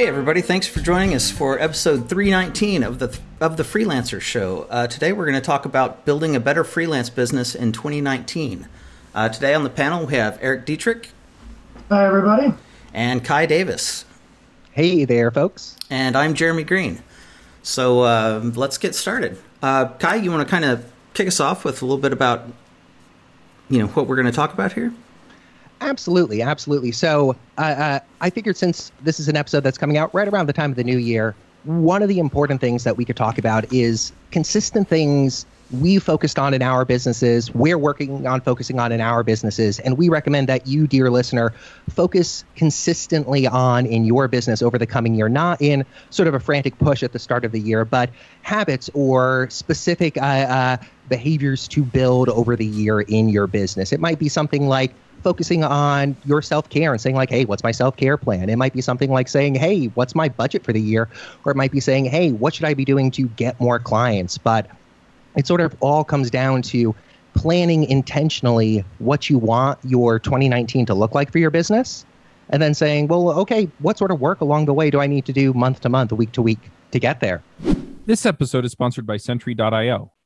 Hey everybody! Thanks for joining us for episode 319 of the of the Freelancer Show. Uh, today we're going to talk about building a better freelance business in 2019. Uh, today on the panel we have Erik Dietrich. Hi everybody. And Kai Davis. Hey there, folks. And I'm Jeremy Green. So uh, let's get started. Uh, Kai, you want to kind of kick us off with a little bit about you know what we're going to talk about here? Absolutely, absolutely. So uh, uh, I figured since this is an episode that's coming out right around the time of the new year, one of the important things that we could talk about is consistent things we focused on in our businesses, we're working on focusing on in our businesses, and we recommend that you, dear listener, focus consistently on in your business over the coming year, not in sort of a frantic push at the start of the year, but habits or specific uh, uh, behaviors to build over the year in your business. It might be something like focusing on your self care and saying, like, hey, what's my self care plan? It might be something like saying, hey, what's my budget for the year? Or it might be saying, hey, what should I be doing to get more clients? But it sort of all comes down to planning intentionally what you want your 2019 to look like for your business. And then saying, well, okay, what sort of work along the way do I need to do month to month, week to week to get there? This episode is sponsored by Sentry.io.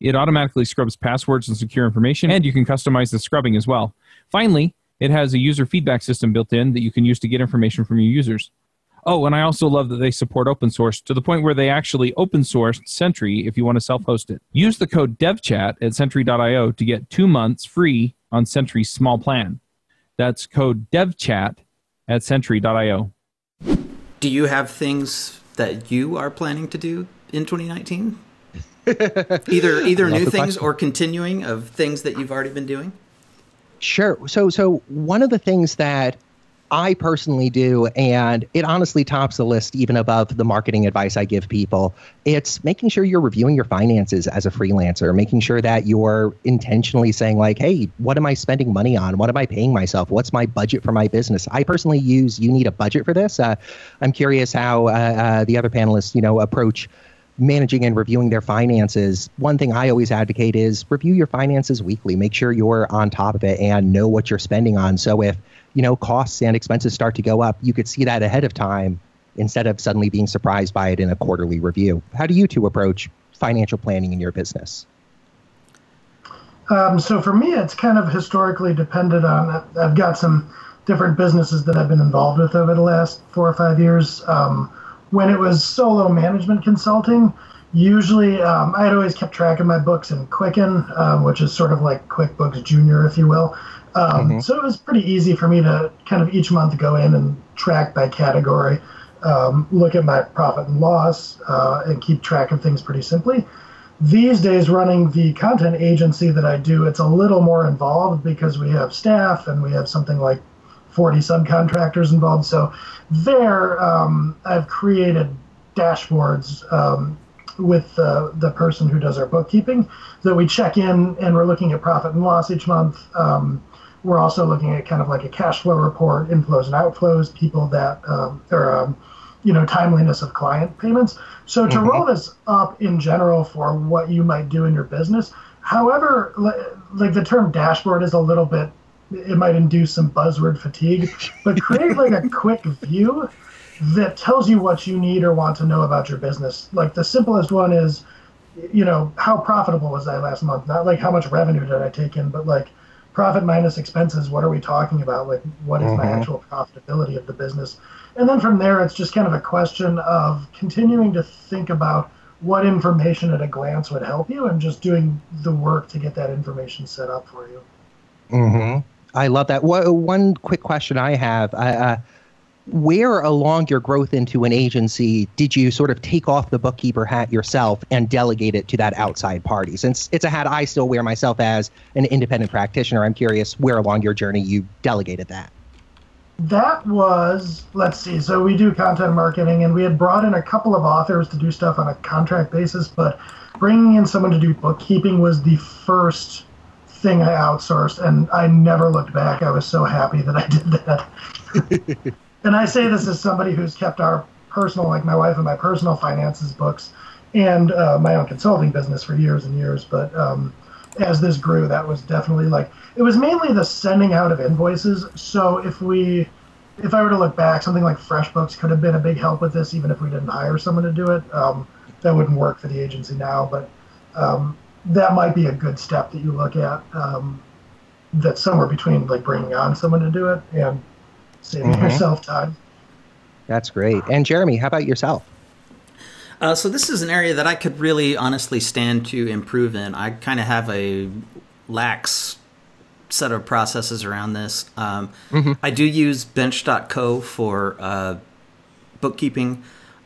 It automatically scrubs passwords and secure information, and you can customize the scrubbing as well. Finally, it has a user feedback system built in that you can use to get information from your users. Oh, and I also love that they support open source to the point where they actually open source Sentry if you want to self host it. Use the code DevChat at Sentry.io to get two months free on Sentry's small plan. That's code DevChat at Sentry.io. Do you have things that you are planning to do in 2019? either either new things question. or continuing of things that you've already been doing. Sure. So so one of the things that I personally do, and it honestly tops the list even above the marketing advice I give people. It's making sure you're reviewing your finances as a freelancer, making sure that you're intentionally saying, like, hey, what am I spending money on? What am I paying myself? What's my budget for my business? I personally use You Need a Budget for this. Uh, I'm curious how uh, uh, the other panelists, you know, approach managing and reviewing their finances, one thing I always advocate is review your finances weekly. Make sure you're on top of it and know what you're spending on. So if, you know, costs and expenses start to go up, you could see that ahead of time instead of suddenly being surprised by it in a quarterly review. How do you two approach financial planning in your business? Um, so for me, it's kind of historically depended on. I've got some different businesses that I've been involved with over the last four or five years. Um, when it was solo management consulting, usually um, I had always kept track of my books in Quicken, um, which is sort of like QuickBooks Junior, if you will. Um, mm-hmm. So it was pretty easy for me to kind of each month go in and track by category, um, look at my profit and loss, uh, and keep track of things pretty simply. These days, running the content agency that I do, it's a little more involved because we have staff and we have something like 40 subcontractors involved. So there, um, I've created dashboards um, with uh, the person who does our bookkeeping that we check in and we're looking at profit and loss each month. Um, we're also looking at kind of like a cash flow report, inflows and outflows, people that um, or um, you know timeliness of client payments. So to mm-hmm. roll this up in general for what you might do in your business. However, like the term dashboard is a little bit it might induce some buzzword fatigue, but create like a quick view that tells you what you need or want to know about your business. Like the simplest one is, you know, how profitable was I last month? Not like how much revenue did I take in, but like profit minus expenses. What are we talking about? Like what is mm-hmm. my actual profitability of the business? And then from there, it's just kind of a question of continuing to think about what information at a glance would help you and just doing the work to get that information set up for you. Mm-hmm. I love that. One quick question I have. Uh, where along your growth into an agency did you sort of take off the bookkeeper hat yourself and delegate it to that outside party? Since it's a hat I still wear myself as an independent practitioner, I'm curious where along your journey you delegated that. That was, let's see, so we do content marketing, and we had brought in a couple of authors to do stuff on a contract basis, but bringing in someone to do bookkeeping was the first thing I outsourced, and I never looked back. I was so happy that I did that. and I say this as somebody who's kept our personal, like my wife and my personal finances books, and uh, my own consulting business for years and years. But um, as this grew, that was definitely like it was mainly the sending out of invoices. So if we, if I were to look back, something like FreshBooks could have been a big help with this, even if we didn't hire someone to do it. Um, that wouldn't work for the agency now, but um, that might be a good step that you look at. Um, that's somewhere between like bringing on someone to do it and saving mm-hmm. yourself time. That's great. And Jeremy, how about yourself? Uh, so this is an area that I could really honestly stand to improve in. I kind of have a lax set of processes around this. Um, mm-hmm. I do use Bench.co for uh, bookkeeping,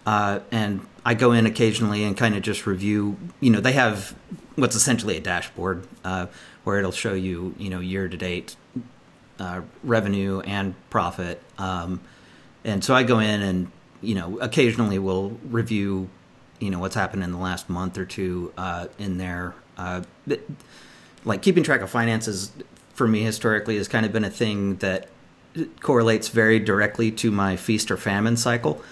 uh, and I go in occasionally and kind of just review. You know, they have what's essentially a dashboard uh, where it'll show you, you know, year to date uh, revenue and profit. Um, and so I go in and you know occasionally we'll review you know what's happened in the last month or two uh, in there. Uh, like keeping track of finances for me historically has kind of been a thing that correlates very directly to my feast or famine cycle.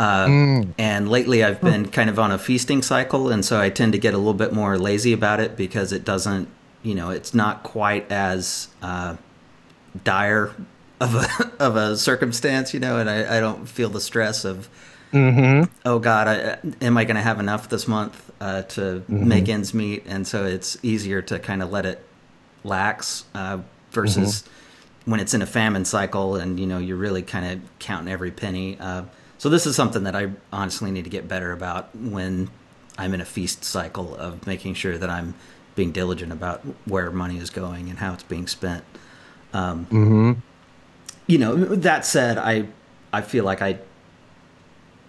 Uh, mm. And lately, I've been kind of on a feasting cycle, and so I tend to get a little bit more lazy about it because it doesn't, you know, it's not quite as uh, dire of a of a circumstance, you know, and I, I don't feel the stress of Mm-hmm. Oh God, I, am I going to have enough this month uh, to mm-hmm. make ends meet? And so it's easier to kind of let it lax uh, versus mm-hmm. when it's in a famine cycle and you know you're really kind of counting every penny. So this is something that I honestly need to get better about when I'm in a feast cycle of making sure that I'm being diligent about where money is going and how it's being spent. Um, mm-hmm. You know, that said, I I feel like I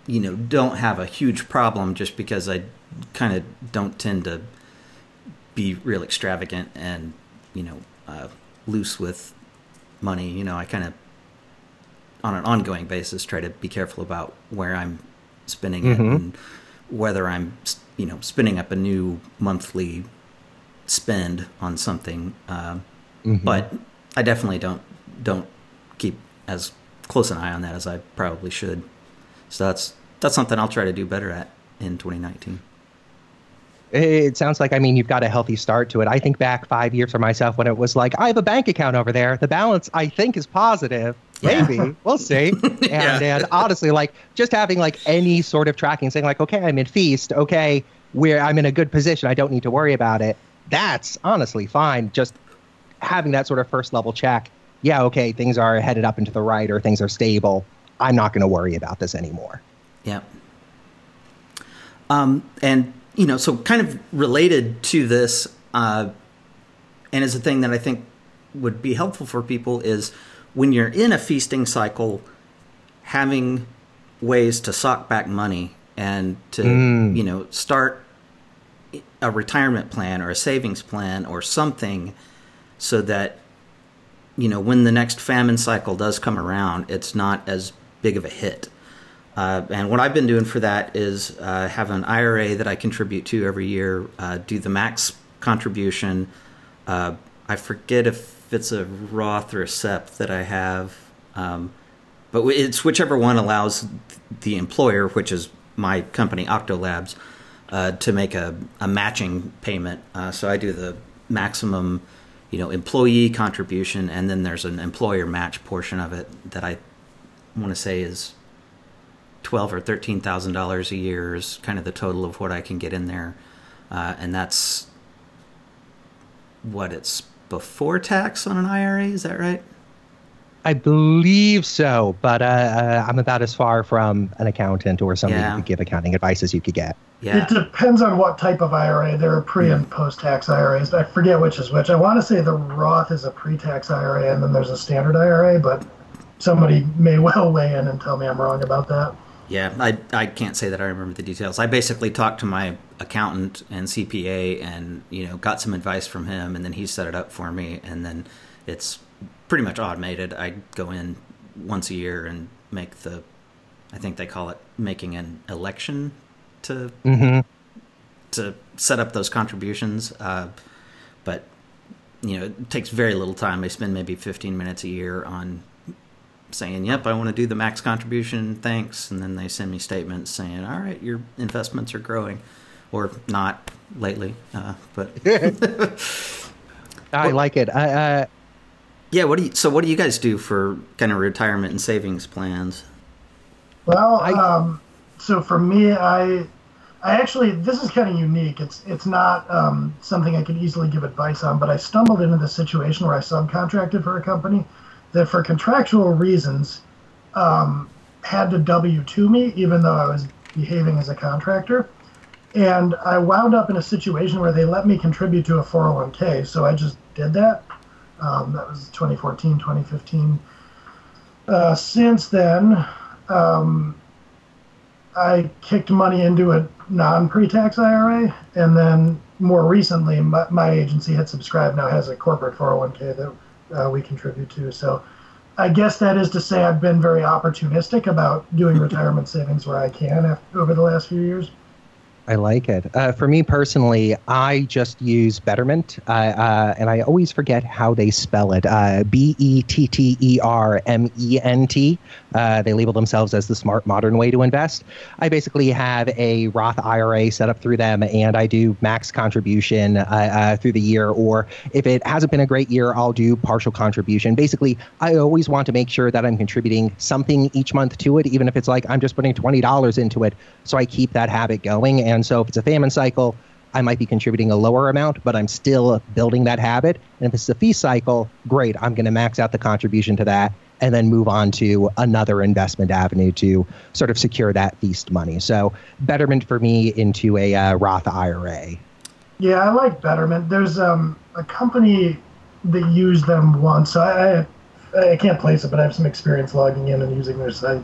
you know don't have a huge problem just because I kind of don't tend to be real extravagant and you know uh, loose with money. You know, I kind of on an ongoing basis try to be careful about where I'm spending mm-hmm. it and whether I'm you know spinning up a new monthly spend on something. Uh, mm-hmm. But I definitely don't don't keep as close an eye on that as I probably should. So that's that's something I'll try to do better at in 2019. It sounds like, I mean, you've got a healthy start to it. I think back five years for myself when it was like, I have a bank account over there. The balance, I think, is positive. Maybe. Yeah. We'll see. And, yeah. and honestly, like, just having like any sort of tracking, saying, like, okay, I'm in feast. Okay, where I'm in a good position. I don't need to worry about it. That's honestly fine. Just having that sort of first level check. Yeah, okay, things are headed up into the right or things are stable. I'm not going to worry about this anymore. Yeah. Um, and you know, so kind of related to this, uh, and is a thing that I think would be helpful for people is when you're in a feasting cycle, having ways to sock back money and to mm. you know start a retirement plan or a savings plan or something so that you know when the next famine cycle does come around it's not as big of a hit uh, and what I've been doing for that is uh, have an IRA that I contribute to every year, uh, do the max contribution. Uh, I forget if it's a Roth or a SEP that I have, um, but it's whichever one allows the employer, which is my company, Octolabs, uh, to make a, a matching payment. Uh, so I do the maximum, you know, employee contribution, and then there's an employer match portion of it that I want to say is twelve or thirteen thousand dollars a year is kind of the total of what I can get in there, uh, and that's what it's before tax on an IRA. Is that right? I believe so, but uh, uh, I'm about as far from an accountant or somebody yeah. who could give accounting advice as you could get. Yeah. It depends on what type of IRA. There are pre and post tax IRAs. I forget which is which. I want to say the Roth is a pre tax IRA and then there's a standard IRA, but somebody may well weigh in and tell me I'm wrong about that. Yeah, I, I can't say that I remember the details. I basically talked to my accountant and CPA and, you know, got some advice from him and then he set it up for me and then it's pretty much automated. I go in, once a year and make the, I think they call it making an election to hmm to set up those contributions. Uh, but you know, it takes very little time. I spend maybe 15 minutes a year on saying, "Yep, I want to do the max contribution. Thanks," and then they send me statements saying, "All right, your investments are growing." Or not lately, uh, but I like it. I, uh, Yeah, what do you? So, what do you guys do for kind of retirement and savings plans? Well, I- um, so for me, I, I actually this is kind of unique. It's it's not um, something I can easily give advice on, but I stumbled into this situation where I subcontracted for a company that, for contractual reasons, um, had to W two me, even though I was behaving as a contractor. And I wound up in a situation where they let me contribute to a 401k, so I just did that. Um, that was 2014, 2015. Uh, since then, um, I kicked money into a non-pre-tax IRA, and then more recently, my, my agency had subscribed now has a corporate 401k that uh, we contribute to. So, I guess that is to say I've been very opportunistic about doing retirement savings where I can after, over the last few years. I like it. Uh, for me personally, I just use Betterment, uh, uh, and I always forget how they spell it. Uh, B E T T E R M E N T. Uh, They label themselves as the smart modern way to invest. I basically have a Roth IRA set up through them, and I do max contribution uh, through the year. Or if it hasn't been a great year, I'll do partial contribution. Basically, I always want to make sure that I'm contributing something each month to it, even if it's like I'm just putting twenty dollars into it, so I keep that habit going. And so if it's a famine cycle, I might be contributing a lower amount, but I'm still building that habit. And if it's a fee cycle, great, I'm going to max out the contribution to that and then move on to another investment avenue to sort of secure that feast money. So betterment for me into a uh, Roth IRA. Yeah, I like Betterment. There's um, a company that used them once. I, I I can't place it, but I have some experience logging in and using their site.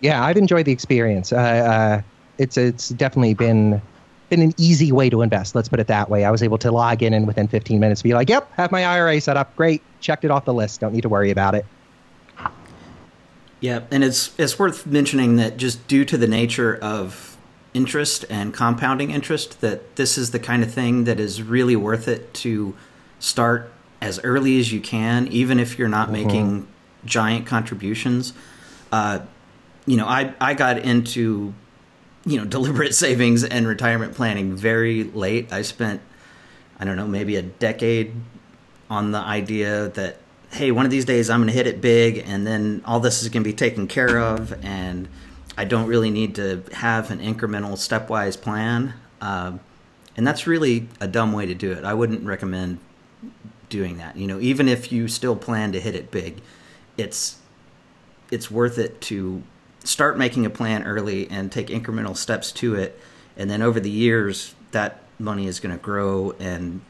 Yeah, I've enjoyed the experience. Uh, uh, it's it's definitely been been an easy way to invest. Let's put it that way. I was able to log in and within 15 minutes be like, "Yep, have my IRA set up. Great, checked it off the list. Don't need to worry about it." Yeah, and it's it's worth mentioning that just due to the nature of interest and compounding interest, that this is the kind of thing that is really worth it to start as early as you can, even if you're not making giant contributions. Uh, you know, I I got into you know deliberate savings and retirement planning very late. I spent I don't know maybe a decade on the idea that hey, one of these days I'm going to hit it big, and then all this is going to be taken care of, and I don't really need to have an incremental, stepwise plan. Um, and that's really a dumb way to do it. I wouldn't recommend doing that. You know, even if you still plan to hit it big, it's it's worth it to start making a plan early and take incremental steps to it, and then over the years that money is going to grow and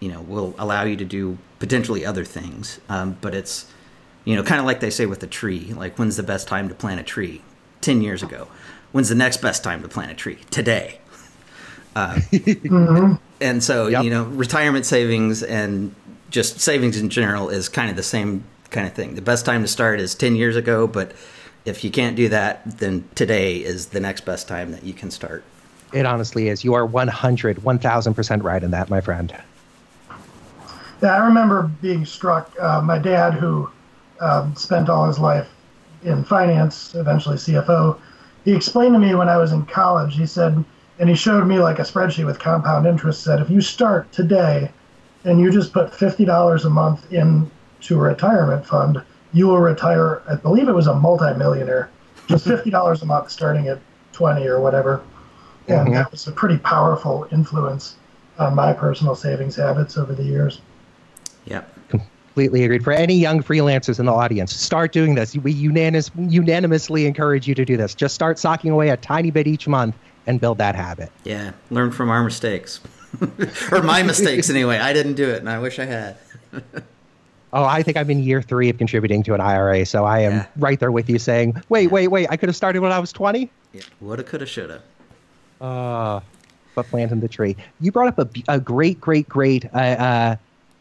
you know will allow you to do potentially other things. Um, but it's you know kind of like they say with a tree. Like when's the best time to plant a tree? Ten years ago. When's the next best time to plant a tree? Today. Uh, and so Yep. you know retirement savings and just savings in general is kind of the same kind of thing. The best time to start is ten years ago, but if you can't do that, then today is the next best time that you can start. It honestly is. You are 100, 1000% right in that, my friend. Yeah, I remember being struck. Uh, my dad, who um, spent all his life in finance, eventually CFO, he explained to me when I was in college. He said, and he showed me like a spreadsheet with compound interest. Said if you start today, and you just put fifty dollars a month into a retirement fund, you will retire. I believe it was a multimillionaire. Just fifty dollars a month, starting at twenty or whatever. And Mhm. that was a pretty powerful influence on my personal savings habits over the years. Yep. Completely agreed. For any young freelancers in the audience, start doing this. We unanimous, unanimously encourage you to do this. Just start socking away a tiny bit each month and build that habit. Yeah, learn from our mistakes. or my mistakes anyway. I didn't do it and I wish I had. Oh, I think I'm in year three of contributing to an IRA, so I am Yeah. right there with you saying, wait, wait, wait, I could have started when I was 20? Yeah. Woulda, coulda, shoulda. Uh, but planting the tree. You brought up a, a great, great, great uh, uh,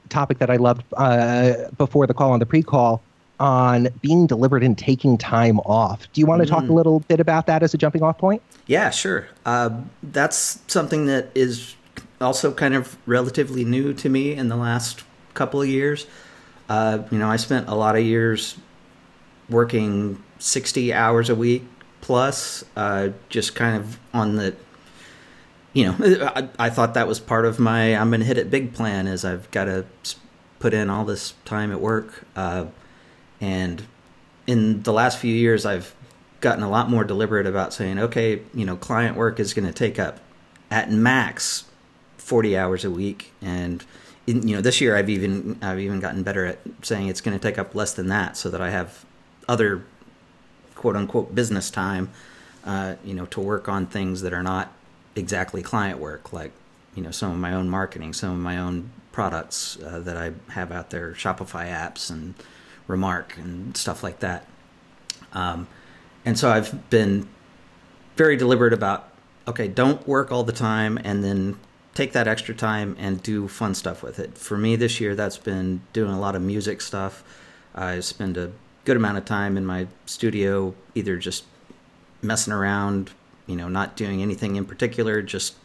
topic that I loved uh, before the call on the pre-call. on being deliberate and taking time off. Do you want to mm. talk a little bit about that as a jumping off point? Yeah, sure. Uh, that's something that is also kind of relatively new to me in the last couple of years. Uh, you know, I spent a lot of years working 60 hours a week plus, uh, just kind of on the, you know, I, I, thought that was part of my I'm going to hit it big plan is I've got to put in all this time at work. Uh, and in the last few years, I've gotten a lot more deliberate about saying, okay, you know, client work is going to take up at max 40 hours a week. And, in, you know, this year I've even, I've even gotten better at saying it's going to take up less than that so that I have other quote unquote business time, uh, you know, to work on things that are not exactly client work, like, you know, some of my own marketing, some of my own products uh, that I have out there, Shopify apps and, remark and stuff like that. Um, and so I've been very deliberate about okay, don't work all the time and then take that extra time and do fun stuff with it. For me this year, that's been doing a lot of music stuff. I spend a good amount of time in my studio, either just messing around, you know, not doing anything in particular, just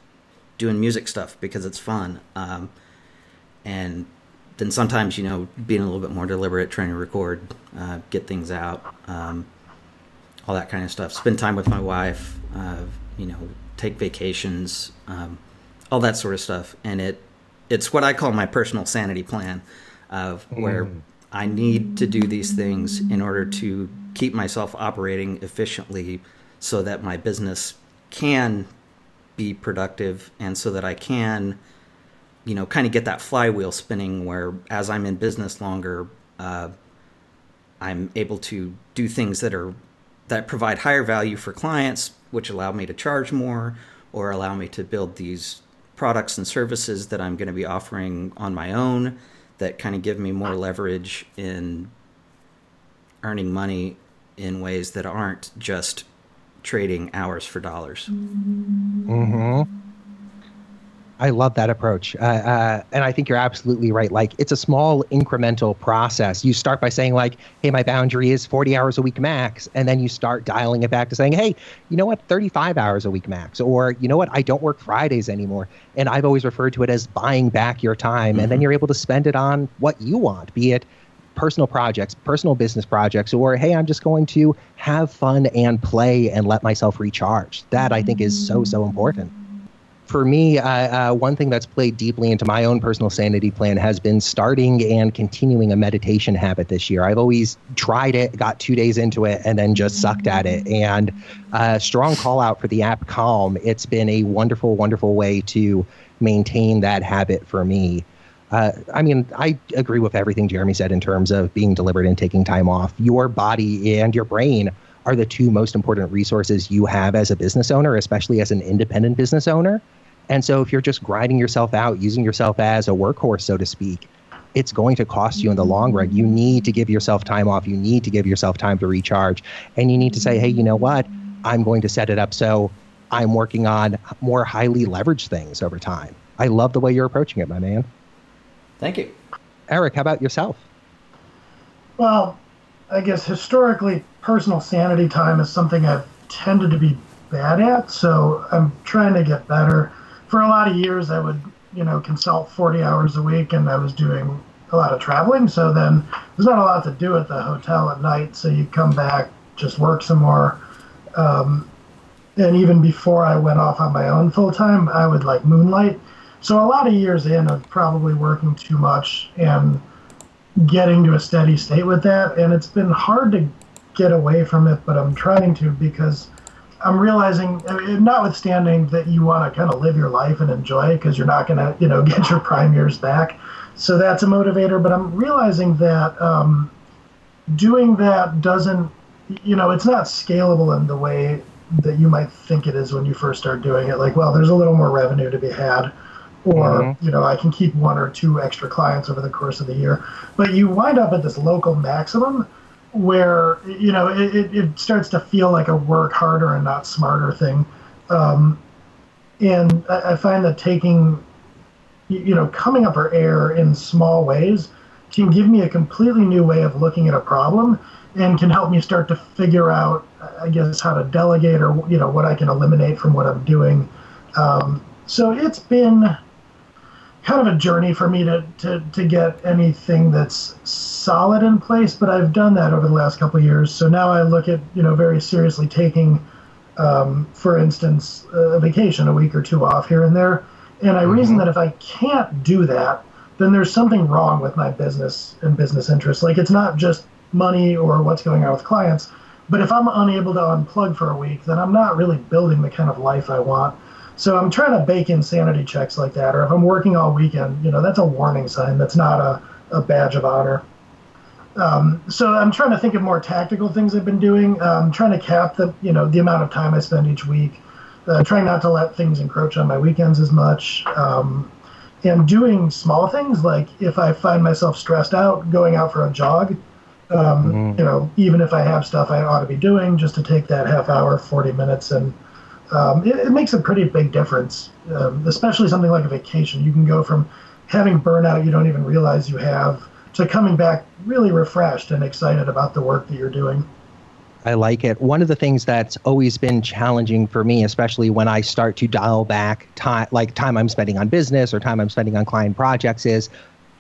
doing music stuff because it's fun. Um, and then sometimes you know being a little bit more deliberate, trying to record, uh, get things out, um, all that kind of stuff. Spend time with my wife, uh, you know, take vacations, um, all that sort of stuff, and it it's what I call my personal sanity plan, of where mm. I need to do these things in order to keep myself operating efficiently, so that my business can be productive, and so that I can you know, kind of get that flywheel spinning where as I'm in business longer, uh, I'm able to do things that are that provide higher value for clients, which allow me to charge more or allow me to build these products and services that I'm going to be offering on my own that kind of give me more leverage in earning money in ways that aren't just trading hours for dollars. Mm-hmm. I love that approach. Uh, uh, and I think you're absolutely right. Like, it's a small incremental process. You start by saying, like, hey, my boundary is 40 hours a week max. And then you start dialing it back to saying, hey, you know what, 35 hours a week max. Or, you know what, I don't work Fridays anymore. And I've always referred to it as buying back your time. Mm-hmm. And then mm-hmm. you're able to spend it on what you want, be it personal projects, personal business projects, or hey, I'm just going to have fun and play and let myself recharge. That I think is so, so important for me, uh, uh, one thing that's played deeply into my own personal sanity plan has been starting and continuing a meditation habit this year. I've always tried it, got two days into it, and then just sucked at it. And uh, strong call out for the app Calm. It's been a wonderful, wonderful way to maintain that habit for me. Uh, I mean, I agree with everything Jeremy said in terms of being deliberate and taking time off. Your body and your brain are the two most important resources you have as a business owner, especially as an independent business owner. And so if you're just grinding yourself out, using yourself as a workhorse, so to speak, it's going to cost you in the long run. You need to give yourself time off. You need to give yourself time to recharge. And you need to say, hey, you know what? I'm going to set it up so I'm working on more highly leveraged things over time. I love the way you're approaching it, my man. Thank you. Erik, how about yourself? Well, I guess historically, personal sanity time is something I've tended to be bad at. So I'm trying to get better for a lot of years, I would, you know, consult 40 hours a week, and I was doing a lot of traveling. So then there's not a lot to do at the hotel at night. So you come back, just work some more. Um, and even before I went off on my own full time, I would like moonlight. So a lot of years in of probably working too much and getting to a steady state with that. And it's been hard to get away from it, but I'm trying to because I'm realizing, notwithstanding that you want to kind of live your life and enjoy because you're not going to, you know, get your prime years back. So that's a motivator. But I'm realizing that um, doing that doesn't, you know, it's not scalable in the way that you might think it is when you first start doing it. Like, well, there's a little more revenue to be had, or mm-hmm. you know, I can keep one or two extra clients over the course of the year. But you wind up at this local maximum where you know it, it starts to feel like a work harder and not smarter thing um, and I, find that taking you know coming up for air in small ways can give me a completely new way of looking at a problem and can help me start to figure out, I guess, how to delegate or you know what I can eliminate from what I'm doing. Um, so it's been kind of a journey for me to, to, to get anything that's solid in place, but I've done that over the last couple of years. So now I look at, you know, very seriously taking, um, for instance, a vacation, a week or two off here and there. And I mm-hmm. reason that if I can't do that, then there's something wrong with my business and business interests. Like it's not just money or what's going on with clients, but if I'm unable to unplug for a week, then I'm not really building the kind of life I want. So I'm trying to bake in sanity checks like that. Or if I'm working all weekend, you know, that's a warning sign. That's not a, a badge of honor. Um, so I'm trying to think of more tactical things I've been doing. I'm um, trying to cap the, you know, the amount of time I spend each week. Uh, trying not to let things encroach on my weekends as much. Um, and doing small things like if I find myself stressed out, going out for a jog. Um, mm-hmm. You know, even if I have stuff I ought to be doing, just to take that half hour, 40 minutes, and um, it, it, makes a pretty big difference, um, especially something like a vacation. You can go from having burnout you don't even realize you have to coming back really refreshed and excited about the work that you're doing. I like it. One of the things that's always been challenging for me, especially when I start to dial back time, like time I'm spending on business or time I'm spending on client projects, is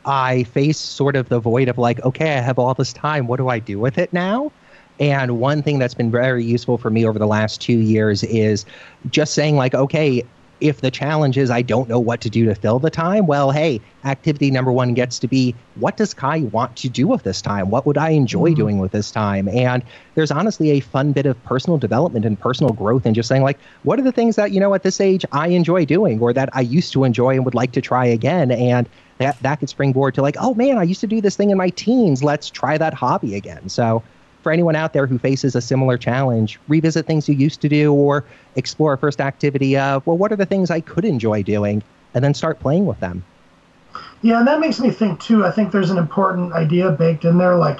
I face sort of the void of like, okay, I have all this time. What do I do with it now? And one thing that's been very useful for me over the last two years is just saying, like, okay, if the challenge is I don't know what to do to fill the time, well, hey, activity number one gets to be what does Kai want to do with this time? What would I enjoy mm-hmm. doing with this time? And there's honestly a fun bit of personal development and personal growth and just saying, like, what are the things that, you know, at this age I enjoy doing or that I used to enjoy and would like to try again? And that, that could springboard to like, oh man, I used to do this thing in my teens. Let's try that hobby again. So for anyone out there who faces a similar challenge, revisit things you used to do or explore a first activity of, well, what are the things I could enjoy doing? And then start playing with them. Yeah, and that makes me think too. I think there's an important idea baked in there, like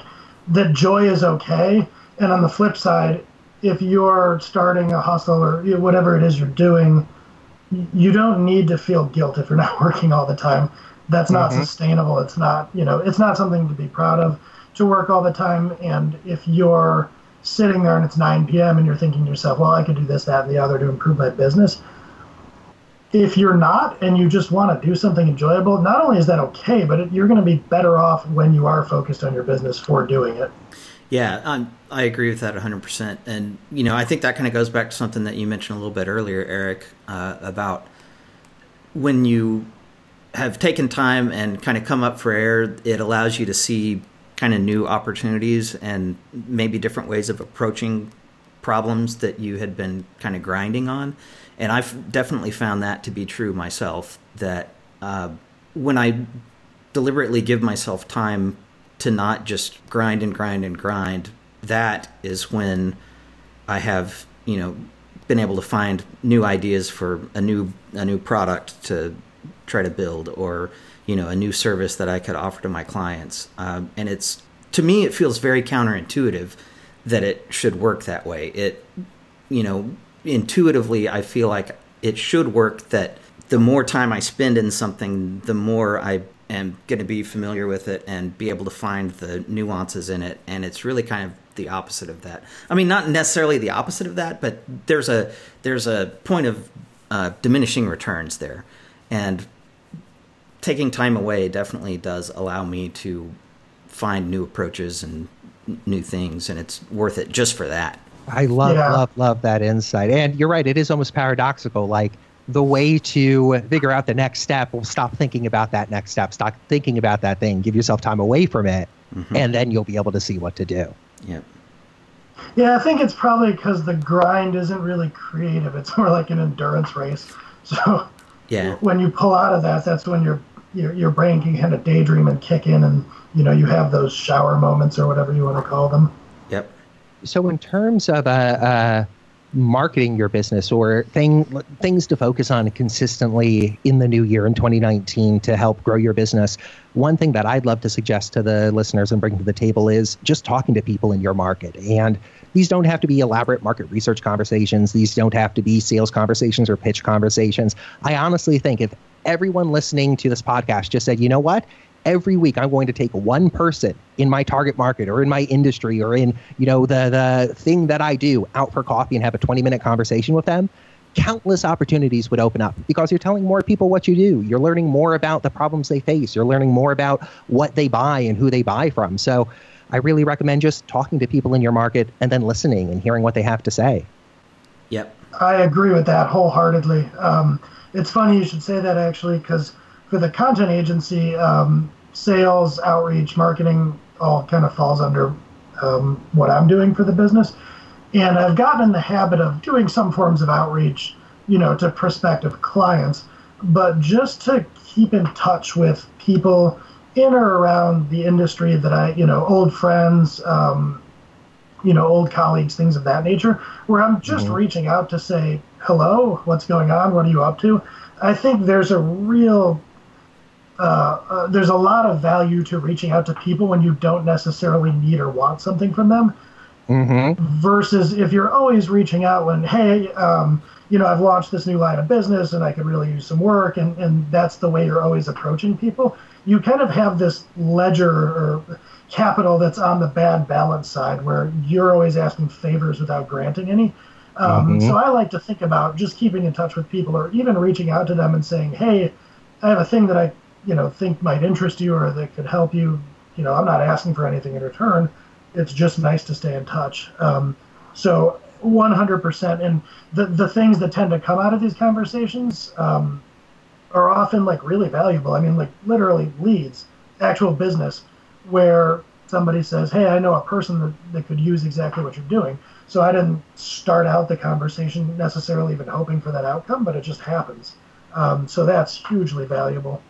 that joy is okay. And on the flip side, if you're starting a hustle or whatever it is you're doing, you don't need to feel guilt if you're not working all the time. That's not mm-hmm. sustainable. It's not, you know, it's not something to be proud of to work all the time. And if you're sitting there and it's 9 p.m. and you're thinking to yourself, well, I could do this, that, and the other to improve my business. If you're not and you just want to do something enjoyable, not only is that okay, but you're going to be better off when you are focused on your business for doing it. Yeah, I'm, I agree with that 100%. And, you know, I think that kind of goes back to something that you mentioned a little bit earlier, Erik, uh, about when you have taken time and kind of come up for air, it allows you to see kind of new opportunities and maybe different ways of approaching problems that you had been kind of grinding on. And I've definitely found that to be true myself. That uh, when I deliberately give myself time to not just grind and grind and grind, that is when I have, you know, been able to find new ideas for a new a new product to try to build or you know a new service that I could offer to my clients. Um, and it's to me, it feels very counterintuitive that it should work that way. It, you know, intuitively, I feel like it should work that the more time I spend in something, the more I am going to be familiar with it and be able to find the nuances in it. And it's really kind of the opposite of that. I mean, not necessarily the opposite of that, but there's a there's a point of uh, diminishing returns there, and taking time away definitely does allow me to find new approaches and new things, and it's worth it just for that. I love, yeah. love, love that insight. And you're right; it is almost paradoxical. Like the way to figure out the next step will stop thinking about that next step, stop thinking about that thing, give yourself time away from it, mm-hmm. and then you'll be able to see what to do. Yeah. Yeah, I think it's probably because the grind isn't really creative. It's more like an endurance race. So yeah, when you pull out of that, that's when you're your, your brain can kind of daydream and kick in and you know you have those shower moments or whatever you want to call them. Yep. So in terms of uh, uh, marketing your business or thing things to focus on consistently in the new year in 2019 to help grow your business one thing that i'd love to suggest to the listeners and bring to the table is just talking to people in your market. And these don't have to be elaborate market research conversations. These don't have to be sales conversations or pitch conversations. I honestly think if everyone listening to this podcast just said, you know what? every week I'm going to take one person in my target market or in my industry or in, you know, the the thing that I do out for coffee and have a 20 minute conversation with them, countless opportunities would open up because you're telling more people what you do. You're learning more about the problems they face. You're learning more about what they buy and who they buy from. So I really recommend just talking to people in your market and then listening and hearing what they have to say. Yep. I agree with that wholeheartedly. Um, it's funny you should say that actually, because for the content agency, um, sales, outreach, marketing all kind of falls under um, what I'm doing for the business. And I've gotten in the habit of doing some forms of outreach, you know, to prospective clients, but just to keep in touch with people in or around the industry that I, you know, old friends, um, you know, old colleagues, things of that nature, where I'm just mm-hmm. reaching out to say, hello, what's going on? What are you up to? I think there's a real, uh, uh, there's a lot of value to reaching out to people when you don't necessarily need or want something from them. Mm-hmm. Versus if you're always reaching out when, hey, um, you know, I've launched this new line of business and I could really use some work, and, and that's the way you're always approaching people. You kind of have this ledger or capital that's on the bad balance side where you're always asking favors without granting any. Um, mm-hmm. So I like to think about just keeping in touch with people or even reaching out to them and saying, hey, I have a thing that I you know think might interest you or that could help you. You know, I'm not asking for anything in return. It's just nice to stay in touch. Um, so 100%. And the, the things that tend to come out of these conversations um, are often like really valuable. I mean, like literally leads, actual business, where somebody says, Hey, I know a person that, that could use exactly what you're doing. So I didn't start out the conversation necessarily even hoping for that outcome, but it just happens. Um, so that's hugely valuable.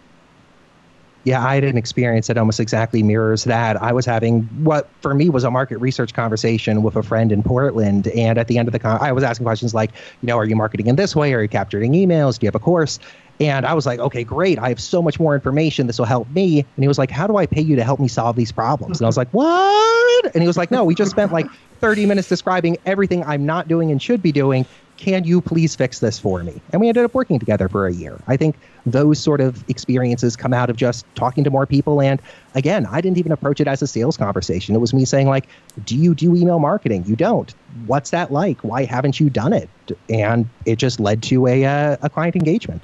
Yeah, I had an experience that almost exactly mirrors that. I was having what for me was a market research conversation with a friend in Portland, and at the end of the con, I was asking questions like, you know, are you marketing in this way? Are you capturing emails? Do you have a course? And I was like, okay, great. I have so much more information. This will help me. And he was like, how do I pay you to help me solve these problems? And I was like, what? And he was like, no, we just spent like 30 minutes describing everything I'm not doing and should be doing. Can you please fix this for me? And we ended up working together for a year. I think those sort of experiences come out of just talking to more people. And again, I didn't even approach it as a sales conversation. It was me saying, like, do you do email marketing? You don't. What's that like? Why haven't you done it? And it just led to a, uh, a client engagement.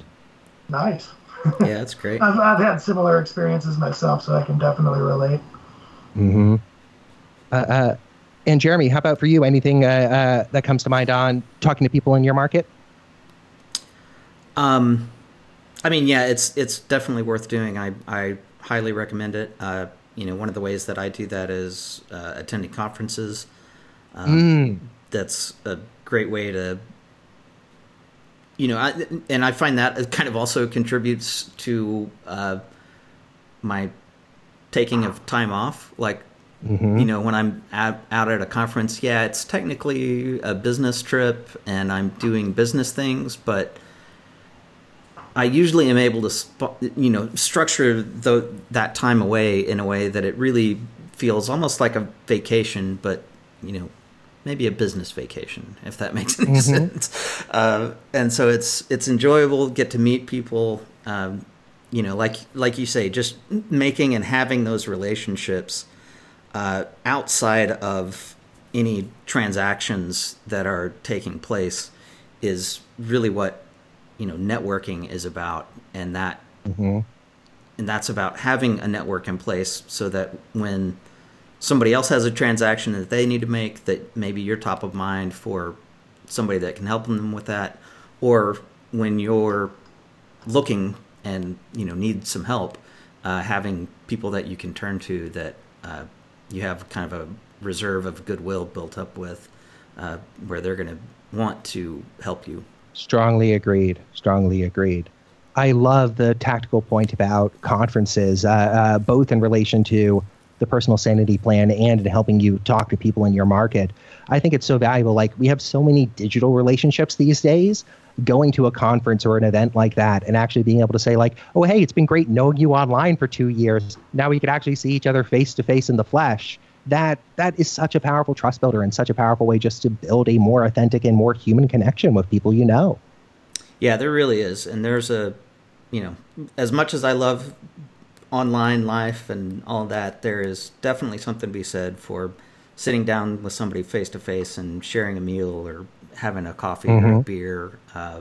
Nice. yeah, that's great. I've, I've had similar experiences myself, so I can definitely relate. Mm-hmm. Uh, uh, and Jeremy, how about for you? Anything uh, uh, that comes to mind on talking to people in your market? Um, I mean, yeah, it's it's definitely worth doing. I I highly recommend it. Uh, you know, one of the ways that I do that is uh, attending conferences. Um, mm. That's a great way to you know, I, and I find that it kind of also contributes to uh, my taking of time off. Like, mm-hmm. you know, when I'm at, out at a conference, yeah, it's technically a business trip and I'm doing business things, but I usually am able to, you know, structure the, that time away in a way that it really feels almost like a vacation, but you know, maybe a business vacation, if that makes any mm-hmm. sense. Uh, and so it's it's enjoyable. Get to meet people. Um, you know, like like you say, just making and having those relationships uh, outside of any transactions that are taking place is really what you know networking is about, and that mm-hmm. and that's about having a network in place so that when somebody else has a transaction that they need to make that maybe you're top of mind for somebody that can help them with that or when you're looking and you know need some help uh, having people that you can turn to that uh, you have kind of a reserve of goodwill built up with uh, where they're going to want to help you strongly agreed strongly agreed i love the tactical point about conferences uh, uh, both in relation to the personal sanity plan and in helping you talk to people in your market. I think it's so valuable. Like we have so many digital relationships these days. Going to a conference or an event like that and actually being able to say, like, oh, hey, it's been great knowing you online for two years. Now we could actually see each other face to face in the flesh. That that is such a powerful trust builder and such a powerful way just to build a more authentic and more human connection with people you know. Yeah, there really is. And there's a you know, as much as I love online life and all that, there is definitely something to be said for sitting down with somebody face to face and sharing a meal or having a coffee mm-hmm. or a beer uh,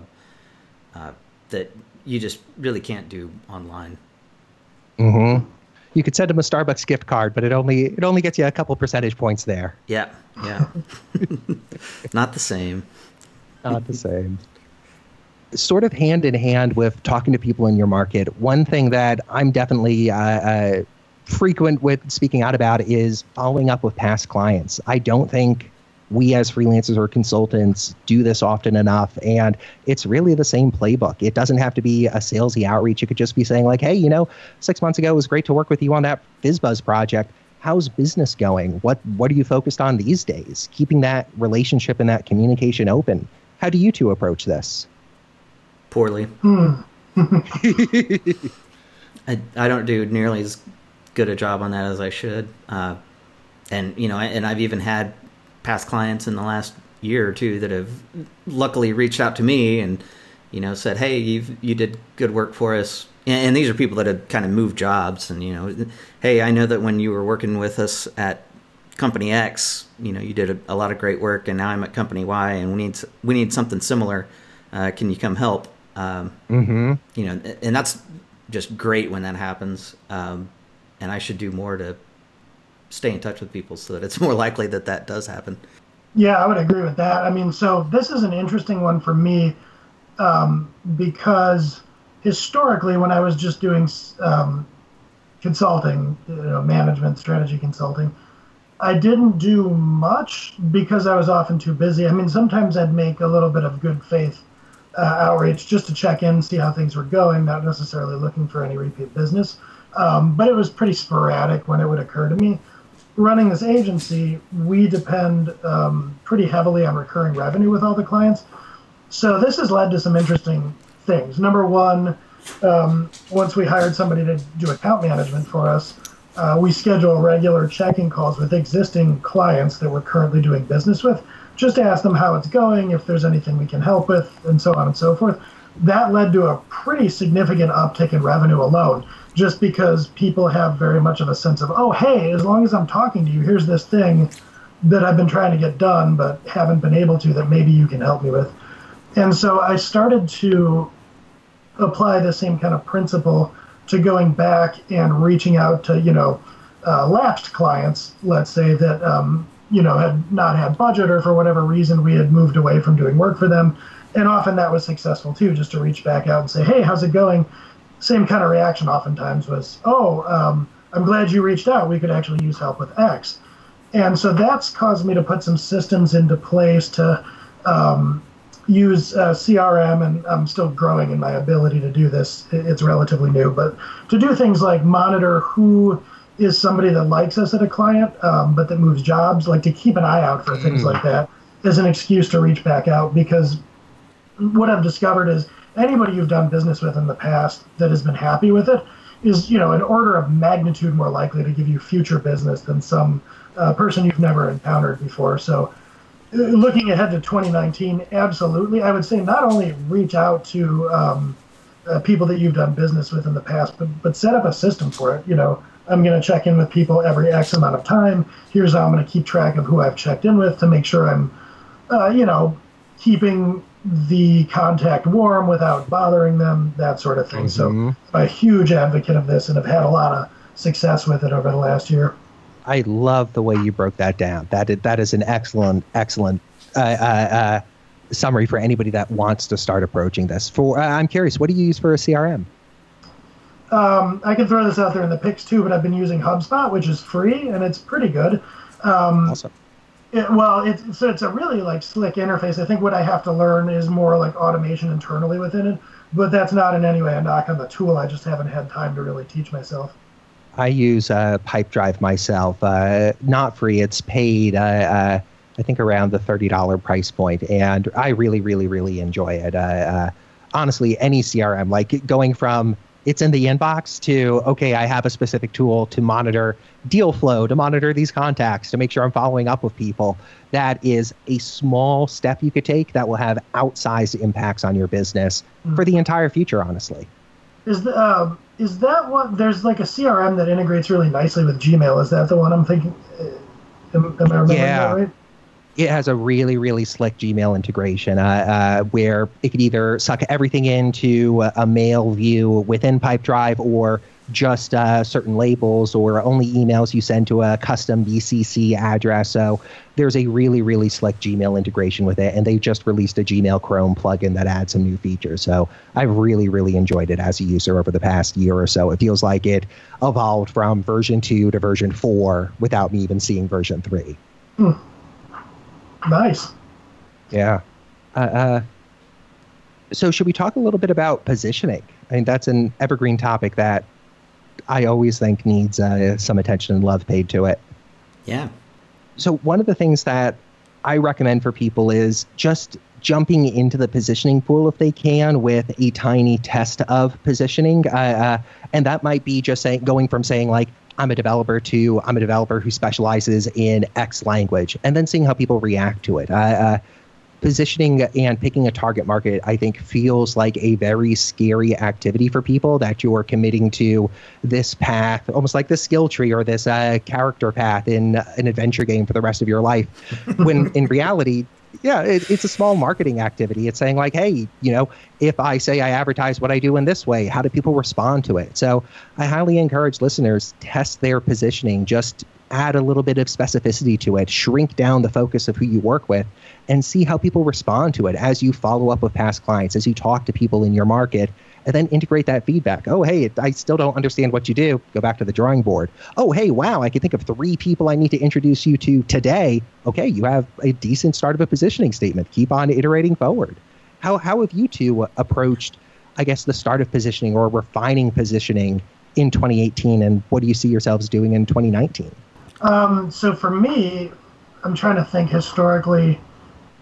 uh, that you just really can't do online. Mm-hmm. You could send them a Starbucks gift card, but it only it only gets you a couple percentage points there. Yeah, yeah, not the same. Not the same. Sort of hand in hand with talking to people in your market. One thing that I'm definitely uh, uh, frequent with speaking out about is following up with past clients. I don't think we as freelancers or consultants do this often enough and it's really the same playbook. It doesn't have to be a salesy outreach. It could just be saying like hey you know six months ago it was great to work with you on that fizzbuzz project. How's business going? What what are you focused on these days? Keeping that relationship and that communication open. How do you two approach this? Poorly. I, I don't do nearly as good a job on that as i should. Uh, and you know and i've even had past clients in the last year or two that have luckily reached out to me and you know said, "Hey, you you did good work for us." And, these are people that have kind of moved jobs, and you know, hey, I know that when you were working with us at company X, you know, you did a, a lot of great work, and now I'm at company Y, and we need we need something similar. Uh, can you come help? Um, mm-hmm. You know, and that's just great when that happens. Um, and I should do more to stay in touch with people so that it's more likely that that does happen. Yeah, I would agree with that. I mean, so this is an interesting one for me um, because historically, when I was just doing um, consulting, you know, management strategy consulting, I didn't do much because I was often too busy. I mean, sometimes I'd make a little bit of good faith uh, outreach just to check in, see how things were going, not necessarily looking for any repeat business. Um, but it was pretty sporadic when it would occur to me running this agency, we depend um, pretty heavily on recurring revenue with all the clients. So this has led to some interesting things. Number one, um, once we hired somebody to do account management for us, uh, we schedule regular checking calls with existing clients that we're currently doing business with, just to ask them how it's going, if there's anything we can help with, and so on and so forth. That led to a pretty significant uptick in revenue alone just because people have very much of a sense of, oh, hey, as long as I'm talking to you, here's this thing that I've been trying to get done but haven't been able to that maybe you can help me with. And so I started to apply the same kind of principle to going back and reaching out to, you know, uh, lapsed clients, let's say, that, um, you know, had not had budget or for whatever reason we had moved away from doing work for them. And often that was successful too, just to reach back out and say, hey, how's it going? Same kind of reaction oftentimes was, oh, um, I'm glad you reached out. We could actually use help with X. And so that's caused me to put some systems into place to um, use uh, CRM, and I'm still growing in my ability to do this. It's relatively new, but to do things like monitor who is somebody that likes us at a client, um, but that moves jobs, like to keep an eye out for things mm. like that is an excuse to reach back out because what I've discovered is anybody you've done business with in the past that has been happy with it is, you know, an order of magnitude more likely to give you future business than some uh, person you've never encountered before. So, uh, looking ahead to 2019, absolutely, I would say not only reach out to um, uh, people that you've done business with in the past, but but set up a system for it. You know, I'm going to check in with people every X amount of time. Here's how I'm going to keep track of who I've checked in with to make sure I'm, uh, you know, keeping the contact warm without bothering them, that sort of thing. Mm-hmm. So, I'm a huge advocate of this and have had a lot of success with it over the last year. I love the way you broke that down. That is, that is an excellent, excellent uh, uh, uh, summary for anybody that wants to start approaching this. For uh, I'm curious, what do you use for a CRM? Um, I can throw this out there in the picks too, but I've been using HubSpot, which is free and it's pretty good. Um, awesome. It, well, it's so it's a really like slick interface. I think what I have to learn is more like automation internally within it, but that's not in any way a knock on the tool. I just haven't had time to really teach myself. I use uh, Pipedrive myself. Uh, not free; it's paid. Uh, uh I think around the thirty dollar price point, and I really, really, really enjoy it. Uh, uh, honestly, any CRM, like going from it's in the inbox to okay i have a specific tool to monitor deal flow to monitor these contacts to make sure i'm following up with people that is a small step you could take that will have outsized impacts on your business mm. for the entire future honestly Is the uh, is that what? There's like a CRM that integrates really nicely with Gmail. Is that the one I'm thinking? uh, Am, am I remembering Yeah. that right? It has a really really slick gmail integration uh, uh, where it could either suck everything into a, mail view within pipedrive or just uh, certain labels or only emails you send to a custom bcc address. So there's a really really slick gmail integration with it and they just released a gmail chrome plugin that adds some new features. So i've really really enjoyed it as a user over the past year or so. It feels like it evolved from version 2 to version 4 without me even seeing version 3 Nice. Yeah. Uh, uh, so, should we talk a little bit about positioning? I mean, that's an evergreen topic that I always think needs uh, some attention and love paid to it. Yeah. So, one of the things that I recommend for people is just jumping into the positioning pool if they can with a tiny test of positioning. Uh, uh, and that might be just saying, going from saying, like, I'm a developer to I'm a developer who specializes in X language, and then seeing how people react to it. Uh, uh, positioning and picking a target market, I think, feels like a very scary activity for people that you're committing to this path, almost like this skill tree or this uh, character path in an adventure game for the rest of your life. when in reality, yeah, it, it's a small marketing activity. It's saying, like, hey, you know, if I say I advertise what I do in this way, how do people respond to it? So I highly encourage listeners test their positioning, just add a little bit of specificity to it, shrink down the focus of who you work with, and see how people respond to it as you follow up with past clients, as you talk to people in your market, and then integrate that feedback. Oh, hey, I still don't understand what you do. Go back to the drawing board. Oh, hey, wow, I can think of three people I need to introduce you to today. Okay, you have a decent start of a positioning statement. Keep on iterating forward. How, how have you two approached, I guess, the start of positioning or refining positioning in 2018, and what do you see yourselves doing in 2019? Um, so for me, I'm trying to think historically.